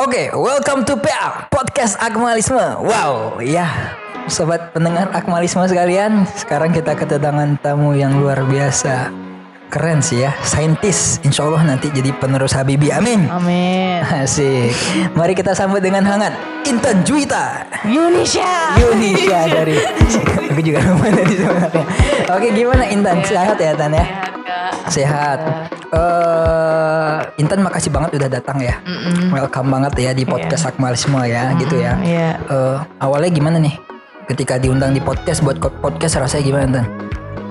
Oke, welcome to PA Podcast Akmalisme. Wow, ya. Sobat pendengar Akmalisme sekalian, sekarang kita kedatangan tamu yang luar biasa. Keren sih ya, saintis. Insya Allah nanti jadi penerus Habibie. Amin. Amin. Asik. Mari kita sambut dengan hangat Intan Juwita. Indonesia. Indonesia dari aku juga lupa tadi sebenarnya. Oke, gimana Intan? Sehat ya Tan ya? Sehat. Eh Intan makasih banget udah datang ya. Welcome banget ya di podcast Akmalisme ya, gitu ya. Iya. Eh, awalnya gimana nih? Ketika diundang di podcast buat podcast rasanya gimana Tan?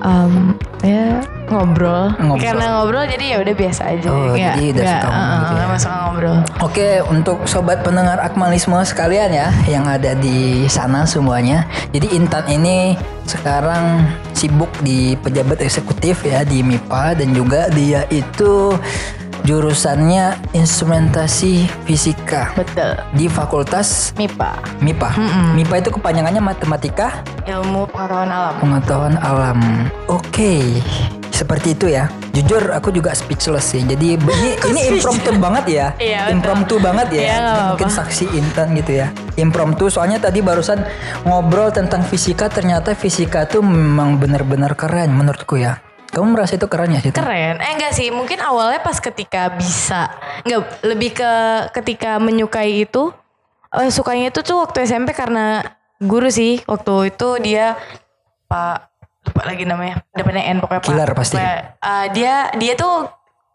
Um, ya ngobrol. Ngobrol. Karena ngobrol jadi ya udah biasa aja. Oh, Nggak- jadi udah suka gitu ya. nggak masuk ngobrol. Oke, untuk sobat pendengar Akmalisme sekalian ya yang ada di sana semuanya. Jadi Intan ini sekarang sibuk di pejabat eksekutif ya di MIPA dan juga dia itu jurusannya instrumentasi fisika Betul. di Fakultas MIPA. MIPA. MIPA itu kepanjangannya matematika Ilmu pengetahuan alam. pengetahuan alam. Oke. Seperti itu ya. Jujur aku juga speechless sih. Jadi ini, ini impromptu banget ya. Iya, impromptu banget ya. Iya, Mungkin saksi Intan gitu ya. Impromptu soalnya tadi barusan ngobrol tentang fisika ternyata fisika tuh memang benar-benar keren menurutku ya. Kamu merasa itu keren ya situ? Keren. Eh enggak sih, mungkin awalnya pas ketika bisa. Enggak, lebih ke ketika menyukai itu. eh, sukanya itu tuh waktu SMP karena guru sih. Waktu itu dia Pak lupa lagi namanya. Depannya N pokoknya Pak. Killer pasti. Pokoknya, eh, dia dia tuh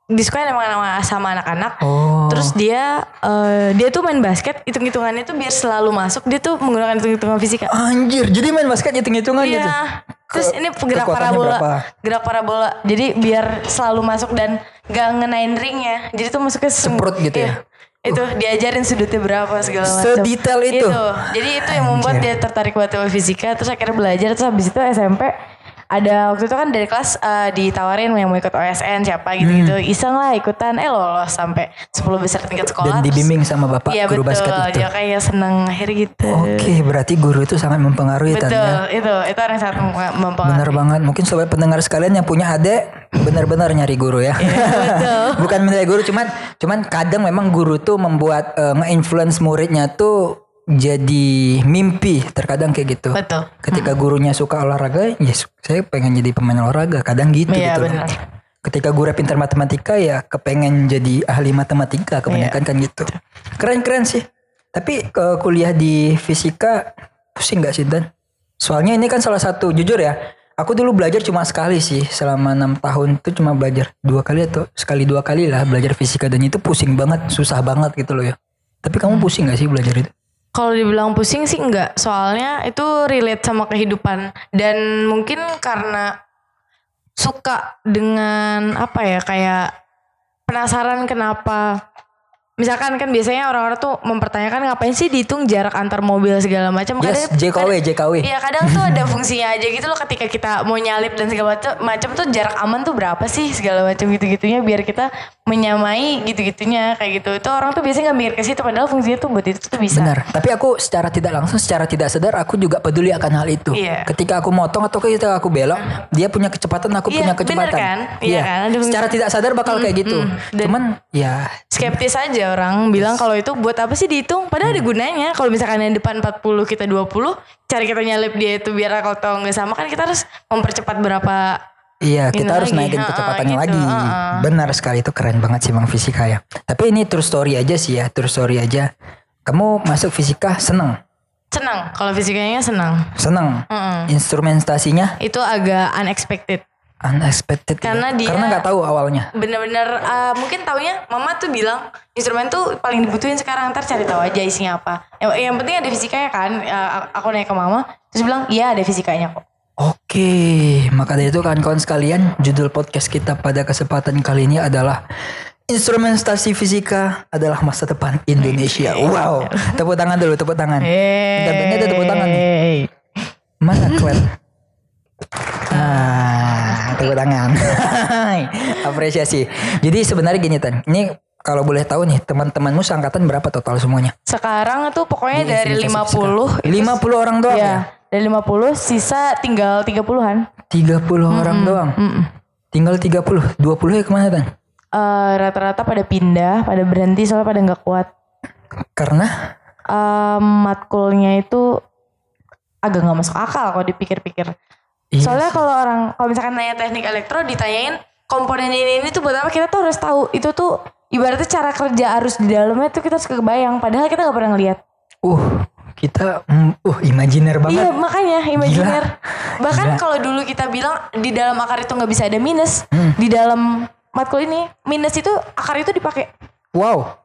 disukai sama sama- sama anak-anak. Oh. Terus dia eh, dia tuh main basket, hitung-hitungannya tuh biar selalu masuk. Dia tuh menggunakan hitung-hitungan fisika. Anjir, jadi main basket hitung-hitungan gitu. Terus ini gerak parabola, berapa? gerak parabola. Jadi biar selalu masuk dan gak ngenain ringnya. Jadi tuh masuknya sem- Semprot gitu ya? Iya. Itu diajarin sudutnya berapa segala macam. Sedetail itu? Jadi itu yang membuat dia tertarik buat fisika. Terus akhirnya belajar. Terus habis itu SMP ada waktu itu kan dari kelas eh, ditawarin yang mau ikut OSN siapa gitu-gitu. Iseng lah ikutan. Eh lolos sampai 10 besar tingkat sekolah. Dan Terus- dibimbing sama bapak Iya guru betul. basket itu. Dia kayak seneng akhirnya gitu. Oke, berarti guru itu sangat mempengaruhi Tan, Betul, ya. itu itu orang yang sangat mem- mempengaruhi. Bener banget. Mungkin sobat pendengar sekalian yang punya adik benar-benar nyari guru ya. Iya, betul. Bukan mencari guru, cuman cuman kadang memang guru tuh membuat eh, nge-influence muridnya tuh jadi mimpi terkadang kayak gitu. Betul. Ketika gurunya suka olahraga, ya saya pengen jadi pemain olahraga. Kadang gitu Iya, gitu. benar. Ketika guru pintar matematika ya kepengen jadi ahli matematika kebanyakan Iya. kan gitu. Keren-keren sih. Tapi ke kuliah di fisika pusing nggak sih Dan? Soalnya ini kan salah satu jujur ya. Aku dulu belajar cuma sekali sih selama enam tahun itu cuma belajar dua kali atau sekali dua kali lah belajar fisika dan itu pusing banget, susah banget gitu loh ya. Tapi kamu pusing gak sih belajar itu? Kalau dibilang pusing sih enggak, soalnya itu relate sama kehidupan. Dan mungkin karena suka dengan apa ya kayak penasaran kenapa misalkan kan biasanya orang-orang tuh mempertanyakan ngapain sih dihitung jarak antar mobil segala macam Yes, Kadang- JKW, JKW. Iya kadang tuh ada fungsinya aja gitu loh ketika kita mau nyalip dan segala macam macam tuh jarak aman tuh berapa sih segala macam gitu-gitunya biar kita menyamai gitu-gitunya kayak gitu itu orang tuh biasanya nggak mikir ke situ padahal fungsinya tuh buat itu tuh bisa Benar. Tapi aku secara tidak langsung, secara tidak sadar aku juga peduli akan hal itu. Iya. Ketika aku motong atau ketika aku belok, dia punya kecepatan, aku Iya, punya bener kecepatan. kan? Iya kan? Ada fungsi- Secara tidak sadar bakal kayak gitu. Dan- Cuman ya skeptis aja orang bilang kalau itu buat apa sih dihitung padahal ada gunanya kalau misalkan yang depan 40 kita 20 cari kita nyalip dia itu biar kalau tau nggak sama kan kita harus mempercepat berapa Iya, kita harus lagi, naikin kecepatannya gitu, lagi. ha-ha. Benar sekali itu keren banget sih Bang fisika ya. Tapi ini true story aja sih ya, true story aja. Kamu masuk fisika seneng, senang kalau fisikanya senang seneng. Mm-mm. Instrumentasinya itu agak unexpected unexpected. ya. Karena dia- karena nggak tahu awalnya. bener-bener uh, mungkin taunya mama tuh bilang instrumen tuh paling dibutuhin sekarang ntar cari tahu aja isinya apa yang, yang penting ada fisikanya kan Uh, aku nanya ke mama terus bilang iya ada fisikanya kok Oke, maka dari itu kawan-kawan sekalian, judul podcast kita pada kesempatan kali ini adalah Instrumentasi fisika adalah masa depan Indonesia. Wow, tepuk tangan dulu, tepuk tangan. Bentar, bentar, ada tepuk tangan nih. Mana klan? Ah, tepuk tangan. Apresiasi. Jadi sebenarnya gini Tan, ini kalau boleh tahu nih teman-temanmu seangkatan berapa total semuanya? sekarang tuh pokoknya Di dari instrumentasi 50 fisika. 50 orang doang ya? ya dari 50 sisa tinggal 30-an 30 orang doang. Tinggal 30. 20 ya ke mana Tan? Eh, rata-rata pada pindah pada berhenti soalnya pada nggak kuat Karena eh, matkulnya itu agak nggak masuk akal kalau dipikir-pikir. Iya Soalnya kalau orang kalau misalkan nanya teknik elektro ditanyain komponen ini ini tuh buat apa kita tuh harus tahu itu tuh ibaratnya cara kerja arus di dalamnya tuh kita harus kebayang padahal kita nggak pernah ngeliat. uh kita mm, uh imajiner banget. Iya makanya imajiner. Bahkan kalau dulu kita bilang di dalam akar itu nggak bisa ada minus, Hmm. di dalam matkul ini minus itu akar itu dipakai Wow.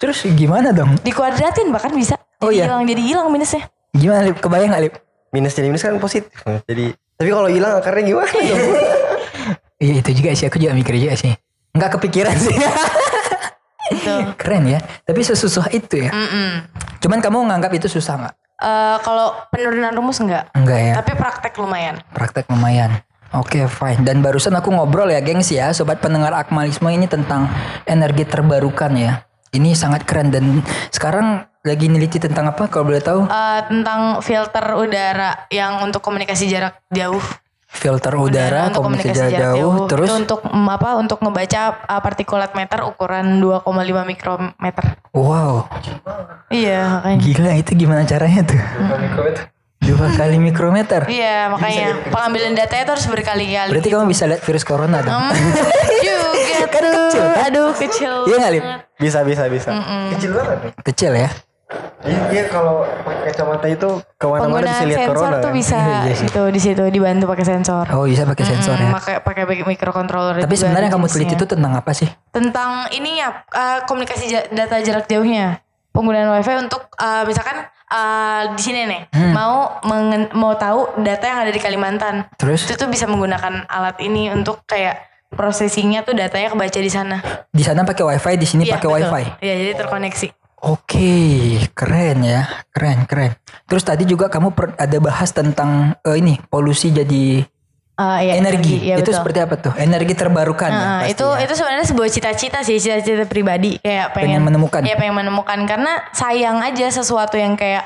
Terus gimana dong? dikuadratin bahkan bisa. Oh, jadi iya. hilang jadi hilang minusnya. Gimana Lip? Kebayang gak Lip? minus jadi minus kan positif jadi tapi kalau hilang akarnya gimana dong Iya itu juga sih aku juga mikir juga sih. Nggak kepikiran sih. Gitu. Keren ya. Tapi sesusah itu ya. Mm-mm. Cuman kamu nganggap itu susah nggak? Eh, kalau penurunan rumus enggak, Enggak ya. tapi praktek lumayan. Praktek lumayan. Oke fine. Dan barusan aku ngobrol ya gengs ya. Sobat pendengar Akmalisme ini tentang energi terbarukan ya. Ini sangat keren dan sekarang lagi neliti tentang apa kalau boleh tahu? Eh, tentang filter udara yang untuk komunikasi jarak jauh. Filter udara, untuk komunikasi jarak jauh, terus itu untuk mm, apa? Untuk ngebaca uh, partikulat meter ukuran 2,5 mikrometer. wow, Iya makanya. gila itu gimana caranya tuh? Dua kali mikrometer. Iya makanya pengambilan datanya itu harus berkali-kali. Berarti kamu bisa lihat virus corona dong. Hmm, juga Kan tuh. kecil, kan? Aduh kecil. Iya nggak, banget. bisa bisa bisa kecil banget Kecil ya. Iya iya, kalau pakai kacamata itu ke mana-mana bisa lihat sensor corona tuh kan? bisa Iya sih. itu di situ dibantu pakai sensor. Oh bisa pakai sensor Hmm, ya. pakai pakai microcontroller. Tapi sebenarnya kamu teliti itu tentang apa sih? tentang ini ya uh, komunikasi data jarak jauhnya penggunaan wifi untuk uh, misalkan uh, di sini nih Hmm. mau mengen- mau tahu data yang ada di Kalimantan Terus itu tuh bisa menggunakan alat ini untuk kayak processingnya tuh datanya kebaca di sana di sana pakai wifi, di sini Iya, pakai betul. wifi. Iya jadi terkoneksi Oke, keren ya, keren keren. Terus tadi juga kamu per- ada bahas tentang eh, ini polusi jadi Uh, iya, energi. iya, itu betul. seperti apa tuh? Energi terbarukan ya, Nah, pasti itu ya. itu sebenarnya sebuah cita-cita sih cita-cita pribadi kayak pengen, Pengen menemukan. ya pengen menemukan karena sayang aja sesuatu yang kayak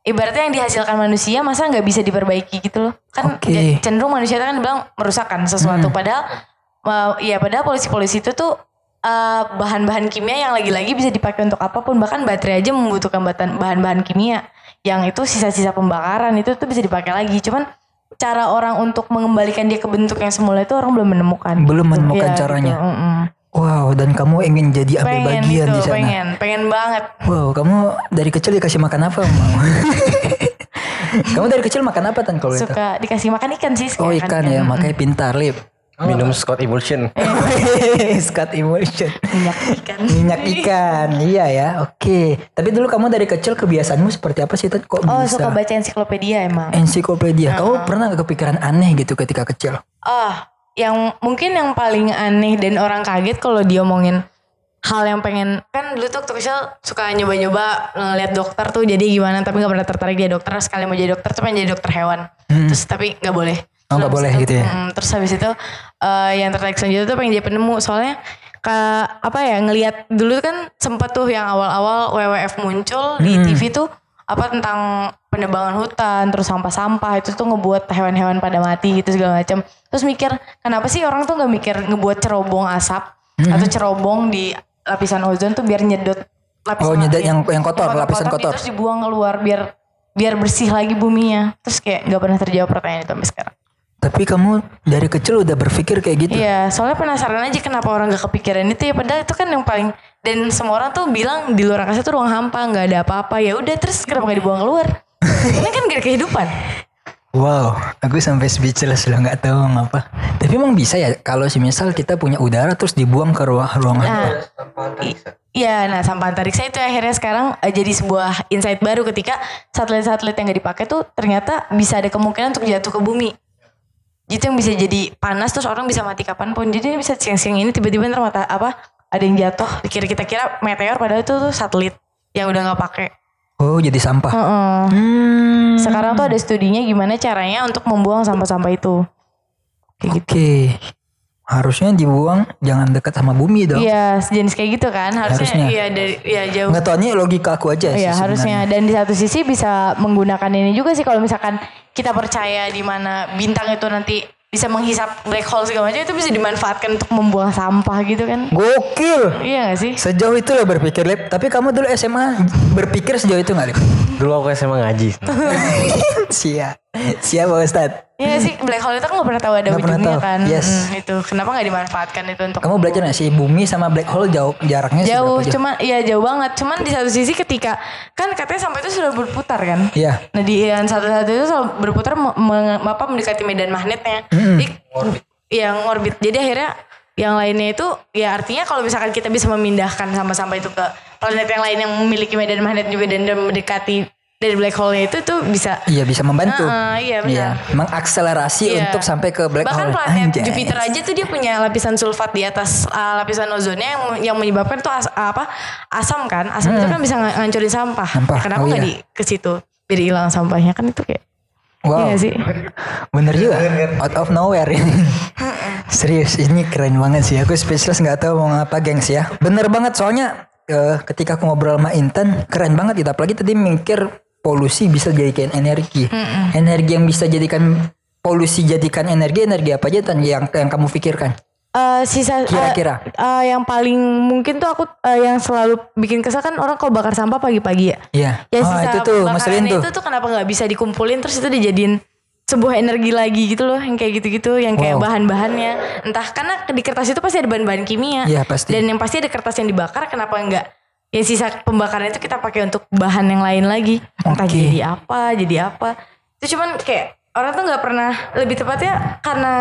ibaratnya yang dihasilkan manusia masa nggak bisa diperbaiki gitu loh kan Oke. ja- cenderung manusia kan bilang merusakkan sesuatu Hmm. padahal uh, ya padahal polisi-polisi itu tuh uh, bahan-bahan kimia yang lagi-lagi bisa dipakai untuk apa pun bahkan baterai aja membutuhkan bahan- bahan-bahan kimia yang itu sisa-sisa pembakaran itu tuh bisa dipakai lagi cuman cara orang untuk mengembalikan dia ke bentuk yang semula itu orang belum menemukan Belum gitu. menemukan Iya, caranya. gitu. Mm-mm. Wow, dan kamu ingin jadi ambil pengen bagian itu di sana. pengen pengen banget Wow, kamu dari kecil dikasih makan apa, kamu dari kecil makan apa tan kalau suka dikasih makan ikan sih Oh ikan kan. ya, makanya pintar lip. Minum Scott Emulsion Scott Emulsion. minyak ikan Minyak ikan, iya ya. Oke. Tapi dulu kamu dari kecil kebiasaanmu seperti apa sih? Tan? Kok oh bisa? suka baca ensiklopedia emang Ensiklopedia. Kamu pernah gak kepikiran aneh gitu ketika kecil? oh yang mungkin yang paling aneh dan orang kaget kalau diomongin hal yang pengen kan dulu tuh waktu kecil suka nyoba-nyoba ngeliat dokter tuh jadi gimana tapi nggak pernah tertarik jadi dokter sekali mau jadi dokter tuh pengen jadi dokter hewan terus tapi nggak boleh Oh, nggak boleh gitu itu- ya? mm, terus habis itu eh, yang tertarik selanjutnya tuh pengen jadi penemu soalnya ke apa ya ngelihat dulu kan sempet tuh yang awal-awal WWF muncul di Hmm. TV tuh apa tentang penebangan hutan terus sampah-sampah itu tuh ngebuat hewan-hewan pada mati gitu segala macam terus mikir kenapa sih orang tuh nggak mikir ngebuat cerobong asap Hmm. atau cerobong di lapisan ozon tuh biar nyedot lapisan Oh, nyedot yang, yang- yang kotor, lapisan kotor. terus dibuang keluar biar biar bersih lagi buminya terus kayak nggak pernah terjawab pertanyaan itu sampai sekarang Tapi kamu dari kecil udah berpikir kayak gitu? Iya, soalnya penasaran aja kenapa orang gak kepikiran itu ya. Padahal itu kan yang paling dan semua orang tuh bilang di luar angkasa tuh ruang hampa, nggak ada apa-apa. Ya udah terus kenapa gak dibuang keluar? Ini kan gak ada kehidupan. Wow, aku sampai speechless loh nggak tahu ngapa. Tapi emang bisa ya kalau si misal kita punya udara terus dibuang ke ruang ruang Nah, i- Iya, nah sampah antariksa itu akhirnya sekarang eh, jadi sebuah insight baru ketika satelit-satelit yang gak dipakai tuh ternyata bisa ada kemungkinan untuk jatuh ke bumi. Itu yang bisa jadi panas terus orang bisa mati kapan pun. Jadi ini bisa siang-siang ini tiba-tiba ntar mata apa ada yang jatuh. Dikira kita kira meteor padahal itu tuh satelit yang udah nggak pakai. Oh, jadi sampah. Heeh. Hmm. Sekarang tuh ada studinya gimana caranya untuk membuang sampah-sampah itu. Kayak gitu. Oke. Harusnya dibuang jangan dekat sama bumi dong. Iya, sejenis kayak gitu kan. Harusnya, Harusnya. iya dari iya jauh. Nggak tahu ini logika aku aja sih Iya sebenarnya. harusnya dan di satu sisi bisa menggunakan ini juga sih kalau misalkan kita percaya di mana bintang itu nanti bisa menghisap black hole segala macam itu bisa dimanfaatkan untuk membuang sampah gitu kan. Gokil. Iya gak sih? Sejauh itu lo berpikir, Lip. Tapi kamu dulu SMA berpikir sejauh itu gak, Lip? Dulu aku SMA ngaji. Sia. Sia Pak Ustadz. Iya sih black hole itu kan gak pernah tahu ada Nggak pernah ujungnya tahu. kan. Yes. Mm, itu kenapa nggak dimanfaatkan itu untuk Kamu belajar gak sih bumi sama black hole jauh jaraknya jauh jauh? cuma ya jauh banget cuman di satu sisi ketika kan katanya sampai itu sudah berputar kan Iya. nah di yang satu-satu itu berputar apa mendekati medan magnetnya jadi yang orbit jadi akhirnya yang lainnya itu ya artinya kalau misalkan kita bisa memindahkan sama-sama itu ke planet yang lain yang memiliki medan magnet juga dan mendekati dari black hole-nya itu tuh bisa Iya bisa membantu. Heeh, iya, benar. Mengakselerasi Iya. untuk sampai ke black Bahkan hole. planet Anjay. Jupiter aja tuh dia punya lapisan sulfat di atas uh, lapisan ozonnya yang yang menyebabkan tuh as- apa asam kan asam itu kan bisa ng- ngancurin sampah. Sampah, Kenapa oh nggak iya. di ke situ biar hilang sampahnya kan itu kayak Wow. Iya sih. Bener juga. Out of nowhere ini. Serius ini keren banget sih. Aku speechless nggak tahu mau ngapa gengs ya. Bener banget soalnya eh, ketika aku ngobrol sama Intan keren banget gitu. Apalagi tadi mikir polusi bisa jadikan energi. Energi yang bisa jadikan polusi jadikan energi energi apa aja Tan yang yang kamu pikirkan? Eh, sisa eh, Kira-kira. eh, yang paling mungkin tuh aku eh, yang selalu bikin kesel kan orang kalau bakar sampah pagi-pagi ya. Iya. Ya oh sisa itu tuh ngeselin tuh. itu tuh kenapa nggak bisa dikumpulin terus itu dijadiin sebuah energi lagi gitu loh yang kayak gitu-gitu yang kayak Wow. bahan-bahannya entah karena di kertas itu pasti ada bahan-bahan kimia Iya, pasti. dan yang pasti ada kertas yang dibakar kenapa enggak yang sisa pembakaran itu kita pakai untuk bahan yang lain lagi entah Oke. jadi apa jadi apa itu cuman kayak orang tuh nggak pernah lebih tepatnya karena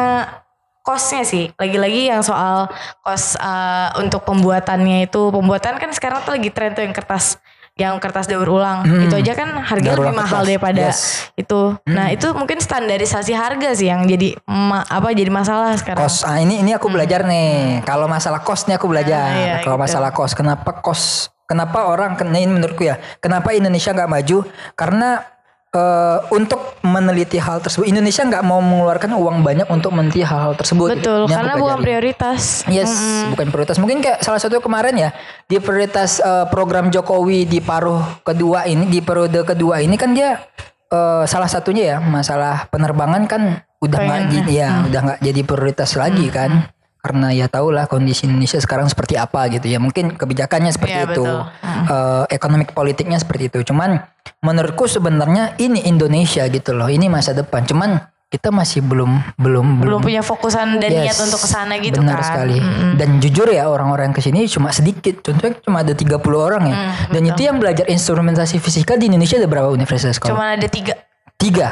kosnya sih lagi-lagi yang soal kos uh, untuk pembuatannya itu pembuatan kan sekarang tuh lagi tren tuh yang kertas yang kertas daur ulang itu aja kan harganya Daur lebih mahal kertas, daripada yes. itu nah itu mungkin standarisasi harga sih yang jadi ma- apa jadi masalah sekarang Kos, ah, ini ini aku belajar nih. Kalau masalah kos nih aku belajar. Ah, iya, Kalau gitu. masalah kos, kenapa kos? Kenapa orang kena ini menurutku ya? Kenapa Indonesia nggak maju? Karena eh, untuk meneliti hal tersebut, Indonesia nggak mau mengeluarkan uang banyak untuk meneliti hal-hal tersebut. betul Ini aku karena bukan prioritas Yes, bukan prioritas. Mungkin kayak salah satu kemarin ya di prioritas eh, program Jokowi di paruh kedua ini, di periode kedua ini kan dia eh, salah satunya ya masalah penerbangan kan udah nggak di- ya udah nggak jadi prioritas lagi kan. Karena ya tau lah kondisi Indonesia sekarang seperti apa gitu ya. Mungkin kebijakannya seperti Iya, itu, betul. Eh, ekonomik politiknya seperti itu. Cuman menurutku sebenarnya ini Indonesia gitu loh. Ini masa depan. Cuman kita masih belum belum belum punya fokusan dan niat Yes, untuk ke sana gitu benar kan sekali. Dan jujur ya orang-orang ke sini cuma sedikit. Contohnya cuma ada 30 orang ya. Mm, Dan itu yang belajar instrumentasi fisika di Indonesia ada berapa universitas sekolah? cuma ada tiga Tiga.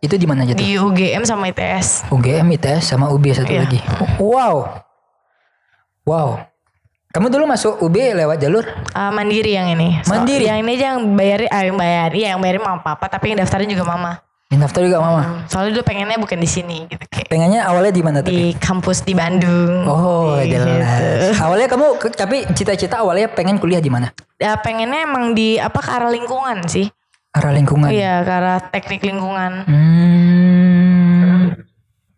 Itu di mana aja tuh? di UGM sama ITS UGM, ITS sama UB satu Iya. lagi. Wow. Wow. Kamu dulu masuk UB lewat jalur? Ah, mandiri yang ini. So- Mandiri? Yang ini aja yang bayar, ah, yang bayar, iya yang bayarin mama papa, tapi yang daftarin juga mama. Yang daftar juga mama. Soalnya dulu pengennya bukan di sini gitu kayak Pengennya awalnya di mana di tapi? kampus di Bandung. Oh, Gitu. jelas. Awalnya kamu tapi cita-cita awalnya pengen kuliah di mana? Ya pengennya emang di apa ke arah lingkungan sih. Arah lingkungan. Iya, ke arah teknik lingkungan. Hmm.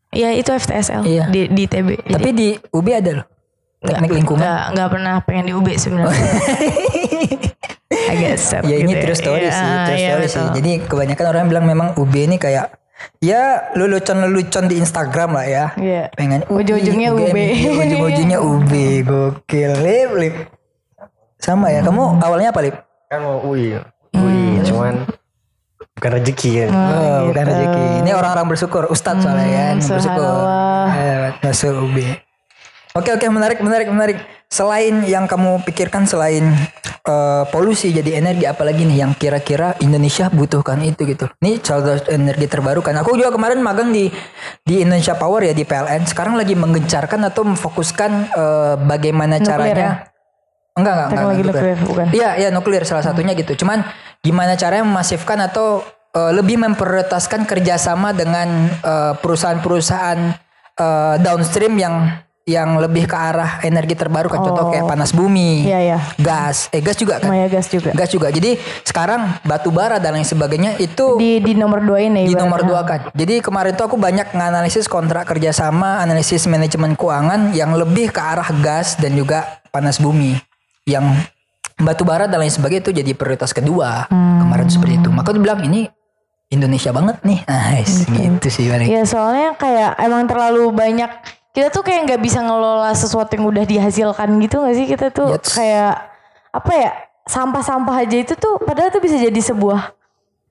Iya, itu FTSL Iya. di di TB. Jadi Tapi di UB ada loh. Teknik lingkungan. nggak nggak pernah pengen di UB sebenarnya. Agak sad Ya ini gitu true story Iya, sih, true iya, story sih. Jadi kebanyakan orang bilang memang UB ini kayak ya lelucon-lelucon di Instagram lah ya. Iya. Pengen Ujung-ujungnya UB. Iya, Ujung-ujungnya UB. Gokil. Lip, lip. Sama ya. Kamu awalnya apa, Lip? Kan mau UI. UI cuman bukan rezeki kan. Oh, bukan rezeki. Ini orang-orang bersyukur, Ustadz soalnya kan, bersyukur. subhanallah. Eh, masuk UB. Oke oke menarik menarik menarik. Selain yang kamu pikirkan selain eh, polusi jadi energi apalagi nih yang kira-kira Indonesia butuhkan itu gitu. Ini contoh energi terbarukan. Aku juga kemarin magang di di Indonesia Power ya di PLN. Sekarang lagi menggencarkan atau memfokuskan eh, bagaimana Nuklir caranya. ya? Enggak enggak enggak. Teknologi enggak, nuklir, bukan? Iya, iya nuklir salah satunya gitu. Cuman gimana caranya memasifkan atau eh, lebih memprioritaskan kerjasama dengan eh, perusahaan-perusahaan eh, downstream yang yang lebih ke arah energi terbarukan. Contoh kayak panas bumi, Iya, iya. gas, eh gas juga kan? Maya gas juga. Gas juga. Jadi sekarang batu bara dan lain sebagainya itu Di di nomor dua ini. di ibaratnya. nomor dua kan. Jadi kemarin tuh aku banyak nganalisis kontrak kerjasama, analisis manajemen keuangan yang lebih ke arah gas dan juga panas bumi. Yang batu bara dan lain sebagainya itu jadi prioritas kedua Hmm. kemarin seperti itu. Maka dia bilang ini Indonesia banget nih. Nice, gitu sih paling. Ya soalnya kayak emang terlalu banyak kita tuh kayak nggak bisa ngelola sesuatu yang udah dihasilkan gitu gak sih kita tuh Yes. kayak apa ya sampah-sampah aja itu tuh padahal tuh bisa jadi sebuah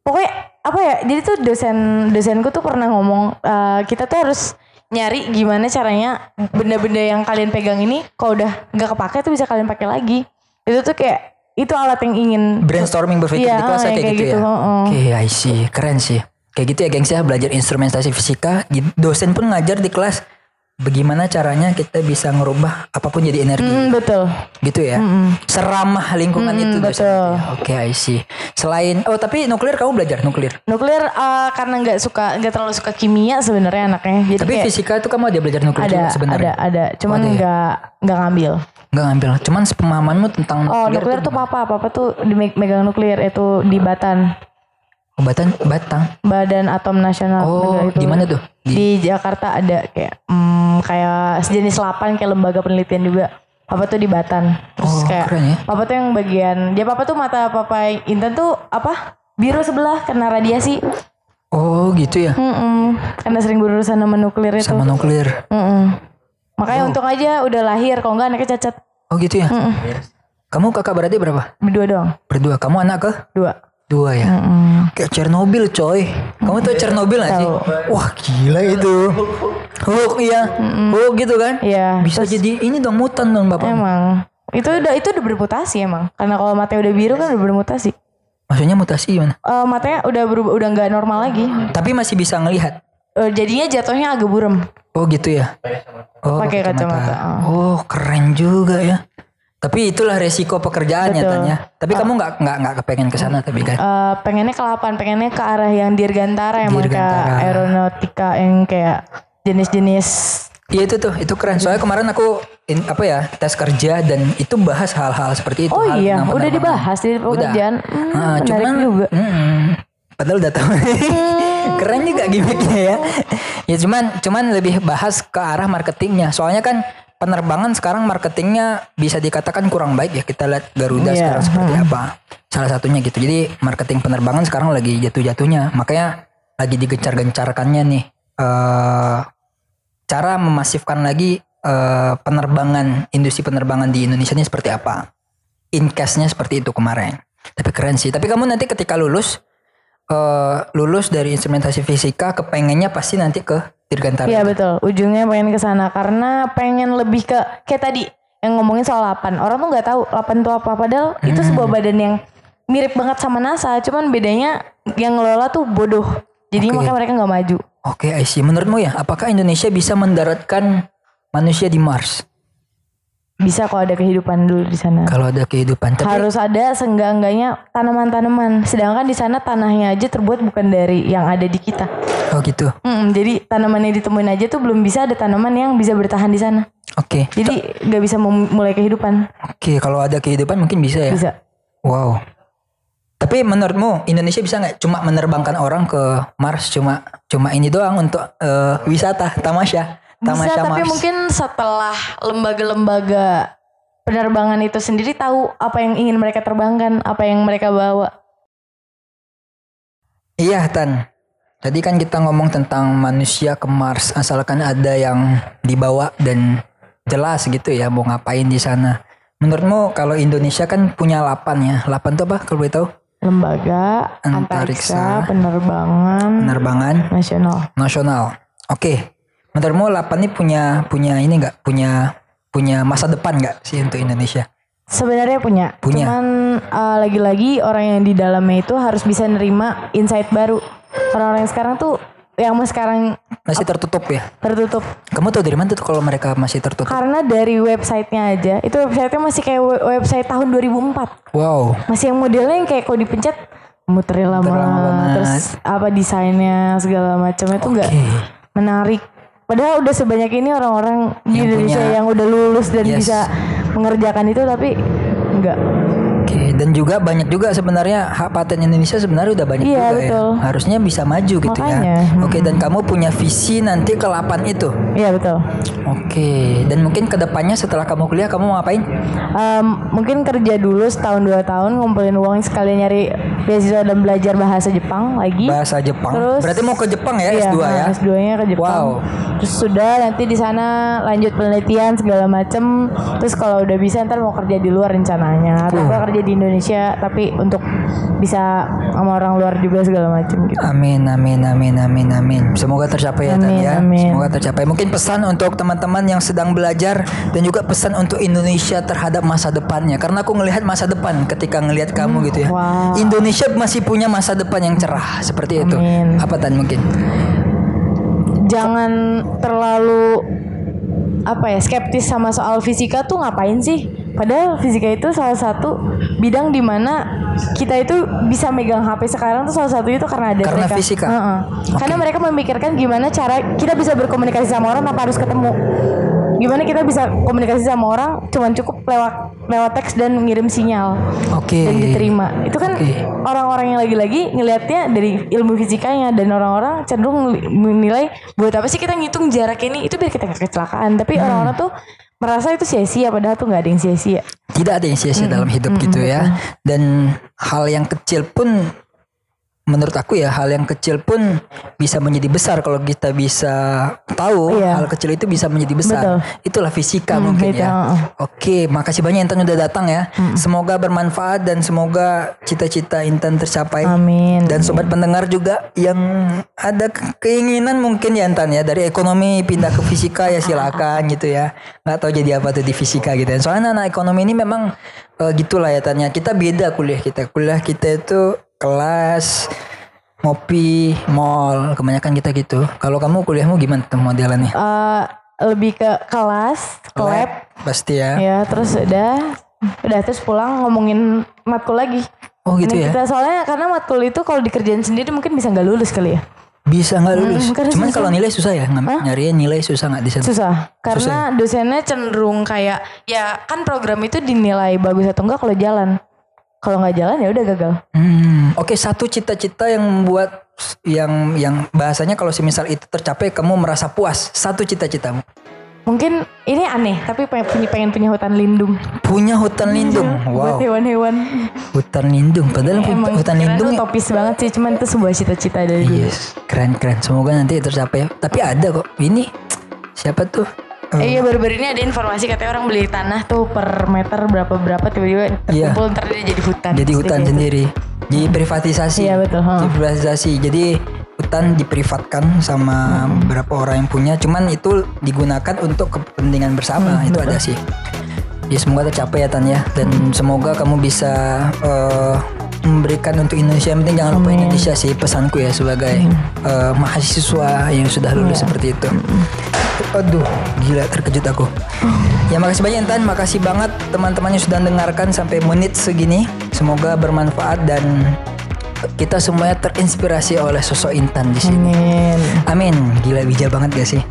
pokoknya apa ya jadi tuh dosen dosenku tuh pernah ngomong eh, kita tuh harus nyari gimana caranya benda-benda yang kalian pegang ini kalau udah nggak kepake tuh bisa kalian pakai lagi itu tuh kayak itu alat yang ingin Brainstorming berpikir Iya, di kelas ah, kayak, kayak gitu, gitu, ya. Oke, I see. Keren sih. Kayak gitu ya gengs ya belajar instrumentasi fisika. Dosen pun ngajar di kelas bagaimana caranya kita bisa ngerubah apa pun jadi energi. Hmm, betul Gitu ya. Seramah lingkungan Mm, itu betul. Oke, I see. Selain oh tapi nuklir kamu belajar nuklir. nuklir eh, karena nggak suka nggak terlalu suka kimia sebenarnya anaknya jadi Tapi kayak fisika itu kamu ada belajar nuklir ada juga ada sebenarnya. ada cuman ada ya? nggak nggak ngambil Enggak ngambil. Cuman pemahamanmu tentang oh nuklir tuh papa papa tuh di megang nuklir itu di Batan Obatan Batang. Badan Atom Nasional Oh, itu. di mana tuh? di Jakarta ada kayak hmm, kayak sejenis lapan kayak lembaga penelitian juga papa tuh di Batan terus Oh, kayak keren ya. papa tuh yang bagian dia papa tuh mata papa Intan tuh apa biru sebelah kena radiasi Oh, gitu ya. Mm-mm. karena sering berurusan sama nuklir itu Sama nuklir. Mm-mm. Makanya untung aja udah lahir, kalau enggak anaknya cacat. Oh, gitu ya. Kamu kakak berarti berapa? Berdua doang, Berdua. Kamu anak ke? dua. Dua ya. Mm. Kayak Chernobyl coy. Kamu tuh Chernobyl gak sih? Wah gila itu. Hulk iya. Hulk gitu kan. Iya, Bisa terus jadi ini dong mutan dong bapak. emang itu udah itu udah bermutasi emang. Karena kalau matanya udah biru kan udah bermutasi. Maksudnya mutasi gimana? Eh, matanya udah berubah, udah nggak normal lagi. Tapi masih bisa ngelihat. Eh, jadinya jatuhnya agak buram. Oh gitu ya. Oh, Pakai kacamata, ah. Oh keren juga ya. Tapi itulah resiko pekerjaan Betul. nyatanya. Tapi kamu nggak nggak nggak kepengen ke sana tapi kan. Eh, pengennya ke lapan, pengennya ke arah yang dirgantara emang kayak aeronautika yang kayak jenis-jenis Iya itu tuh, itu keren. Soalnya kemarin aku in- apa ya tes kerja dan itu bahas hal-hal seperti itu. Oh hal iya, udah dibahas di pekerjaan. Hmm, Ah, menarik cuman, juga. mm, padahal udah tahu. keren juga gimmicknya ya. Ya cuman, cuman lebih bahas ke arah marketingnya. Soalnya kan penerbangan sekarang marketingnya bisa dikatakan kurang baik ya. Kita lihat Garuda Iya, sekarang seperti apa. Salah satunya gitu. Jadi marketing penerbangan sekarang lagi jatuh-jatuhnya. Makanya lagi digencar-gencarkannya nih. eh cara memasifkan lagi eh, penerbangan industri penerbangan di Indonesia ini seperti apa in case-nya seperti itu kemarin tapi keren sih tapi kamu nanti ketika lulus eh, lulus dari instrumentasi fisika kepengennya pasti nanti ke dirgantara Iya betul. Ujungnya pengen ke sana karena pengen lebih ke kayak tadi yang ngomongin soal lapan. Orang tuh nggak tahu lapan itu apa padahal itu sebuah badan yang mirip banget sama NASA, cuman bedanya yang ngelola tuh bodoh. Jadi Oke. makanya mereka nggak maju. oke I see menurutmu ya apakah Indonesia bisa mendaratkan manusia di Mars Bisa kalau ada kehidupan dulu di sana. kalau ada kehidupan tapi Harus ada seenggak-enggaknya tanaman-tanaman. Sedangkan di sana tanahnya aja terbuat bukan dari yang ada di kita. oh gitu Mm, jadi tanaman yang ditemuin aja tuh belum bisa ada tanaman yang bisa bertahan di sana. oke Jadi nggak bisa mem- mulai kehidupan. oke kalau ada kehidupan mungkin bisa ya Bisa. wow tapi menurutmu Indonesia bisa nggak cuma menerbangkan orang ke Mars cuma cuma ini doang untuk eh, wisata tamasya Bisa tapi Mars mungkin setelah lembaga-lembaga penerbangan itu sendiri tahu apa yang ingin mereka terbangkan, apa yang mereka bawa. Iya Tan. Tadi kan kita ngomong tentang manusia ke Mars asalkan ada yang dibawa dan jelas gitu ya mau ngapain di sana. Menurutmu kalau Indonesia kan punya lapan ya. Lapan itu apa kalau boleh tahu? Lembaga Antariksa. antariksa penerbangan Penerbangan nasional. nasional. Oke. Menurutmu lapan ini punya punya ini nggak? Punya punya masa depan nggak sih untuk Indonesia? Sebenarnya punya. Punya. Cuman uh, lagi-lagi orang yang di dalamnya itu harus bisa nerima insight baru. Orang-orang yang sekarang tuh yang mas sekarang Masih tertutup ya? tertutup Kamu tahu dari mana tuh kalau mereka masih tertutup? karena dari websitenya aja itu websitenya masih kayak we- website tahun 2004 Wow. masih yang modelnya yang kayak kalau dipencet muternya lama, terus apa desainnya segala macam itu enggak menarik padahal udah sebanyak ini orang-orang di Indonesia punya- yang udah lulus dan Yes. bisa mengerjakan itu tapi enggak Oke, dan juga banyak juga sebenarnya hak paten Indonesia sebenarnya udah banyak Iya, juga betul. ya. Harusnya bisa maju gitu Makanya, ya. Oke, dan kamu punya visi nanti ke 8 itu. iya betul Oke, dan mungkin ke depannya setelah kamu kuliah kamu mau ngapain? Em, mungkin kerja dulu setahun dua tahun ngumpulin uang sekalian nyari beasiswa dan belajar bahasa Jepang lagi. Bahasa Jepang. Terus- Berarti mau ke Jepang ya Iya, S2 ya? S2-nya ke Jepang. Wow. Terus sudah nanti di sana lanjut penelitian segala macem. Terus kalau udah bisa ntar mau kerja di luar rencananya. Atau enggak kerja di Indonesia tapi untuk bisa sama orang luar juga segala macem gitu. Amin, amin, amin, amin, amin. Semoga tercapai ya Tan Amin, ya. amin. Semoga tercapai. Mungkin pesan untuk teman-teman yang sedang belajar dan juga pesan untuk Indonesia terhadap masa depannya. Karena aku ngelihat masa depan ketika ngelihat kamu gitu ya. wow. Indonesia masih punya masa depan yang cerah seperti itu. Amin. Apa Tan mungkin? Jangan terlalu apa ya skeptis sama soal fisika tuh ngapain sih? Padahal fisika itu salah satu bidang di mana kita itu bisa megang HP sekarang tuh salah satu itu karena ada Karena mereka. fisika? Heeh. Karena mereka memikirkan gimana cara kita bisa berkomunikasi sama orang tanpa harus ketemu. Gimana kita bisa komunikasi sama orang cuman cukup lewat lewat teks dan ngirim sinyal Oke. dan diterima. Itu kan Oke. orang-orang yang lagi-lagi ngelihatnya dari ilmu fisikanya dan orang-orang cenderung menilai buat apa sih kita ngitung jarak ini itu biar kita gak kecelakaan. Tapi Hmm. orang-orang tuh merasa itu sia-sia padahal tuh nggak ada yang sia-sia. Tidak ada yang sia-sia dalam hidup gitu ya. Dan hal yang kecil pun menurut aku ya hal yang kecil pun bisa menjadi besar kalau kita bisa tahu Iya. hal kecil itu bisa menjadi besar. Betul. Itulah fisika Hmm, mungkin itu, ya. Oke, makasih banyak Intan udah datang ya. Semoga bermanfaat dan semoga cita-cita Intan tercapai. Amin. Dan sobat pendengar juga yang ada ke- keinginan mungkin ya Intan ya dari ekonomi pindah ke fisika ya silakan gitu ya. Nggak tahu jadi apa tuh di fisika gitu ya. Soalnya anak ekonomi ini memang eh, gitulah ya tanya. Kita beda kuliah kita. Kuliah kita itu kelas ngopi, mall, kebanyakan kita gitu. Kalau kamu kuliahmu gimana tuh modelannya? Eh, lebih ke kelas, ke lab, pasti ya. ya terus udah udah terus pulang ngomongin matkul lagi. Oh gitu Ini ya. Kita soalnya karena matkul itu kalau dikerjain sendiri mungkin bisa nggak lulus kali ya. Bisa nggak lulus? Hmm, Cuman susah. kalau nilai susah ya, Ngam- nyariin nilai susah nggak di sana? Susah karena dosennya cenderung kayak ya kan program itu dinilai bagus atau enggak kalau jalan. Kalau nggak jalan ya udah gagal. Hmm, oke satu cita-cita yang membuat yang yang bahasanya kalau semisal itu tercapai kamu merasa puas. Satu cita-citamu. Mungkin ini aneh tapi pengen punya, pengen punya hutan lindung Punya hutan lindung. buat Wow, hewan-hewan. hutan lindung. Padahal Emang hutan keren lindung topis banget sih cuman itu sebuah cita-cita dari. Yes, keren-keren. Semoga nanti tercapai. Tapi ada kok. Ini siapa tuh? Eh, iya baru-baru ini ada informasi katanya orang beli tanah tuh per meter berapa berapa tiba-tiba Iya. terkumpul ntar dia jadi hutan. jadi hutan Sedikit. sendiri. Jadi privatisasi. Iya, betul. Jadi privatisasi. Jadi hutan diprivatkan sama beberapa orang yang punya. Cuman itu digunakan untuk kepentingan bersama. Hmm, itu ada sih. Ya semoga tercapai ya Tan ya. Dan semoga kamu bisa eh, memberikan untuk Indonesia. Yang penting jangan lupa Indonesia sih pesanku ya sebagai Hmm. eh, mahasiswa yang sudah lulus seperti itu. Aduh, gila terkejut aku. Ya makasih banyak Intan, makasih banget teman-teman yang sudah dengarkan sampai menit segini. Semoga bermanfaat dan kita semuanya terinspirasi oleh sosok Intan di sini. Amin. Amin. Gila bijak banget gak sih?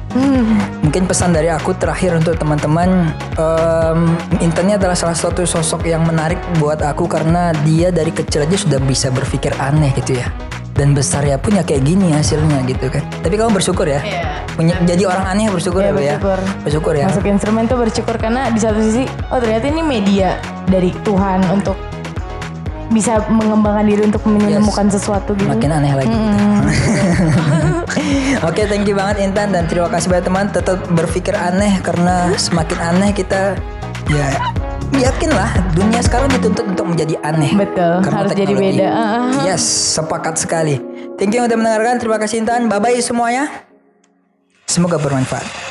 Mungkin pesan dari aku terakhir untuk teman-teman, em, Intan ini adalah salah satu sosok yang menarik buat aku karena dia dari kecil aja sudah bisa berpikir aneh gitu ya. Dan besar ya punya kayak gini hasilnya gitu kan. Tapi kamu bersyukur ya. Punya, jadi orang aneh bersyukur Iya, ya, ya. bersyukur. Bersyukur ya. Masuk instrumen tuh bersyukur karena di satu sisi oh ternyata ini media dari Tuhan untuk bisa mengembangkan diri untuk menemukan sesuatu gitu. Makin aneh lagi. Oke, thank you banget Intan dan terima kasih banyak teman. Tetap berpikir aneh karena semakin aneh kita ya yakinlah dunia sekarang dituntut untuk menjadi aneh. Betul, Karena harus jadi teknologi. beda. Ah, ah. Yes, sepakat sekali. Thank you yang udah mendengarkan. Terima kasih Intan. Bye bye semuanya. Semoga bermanfaat.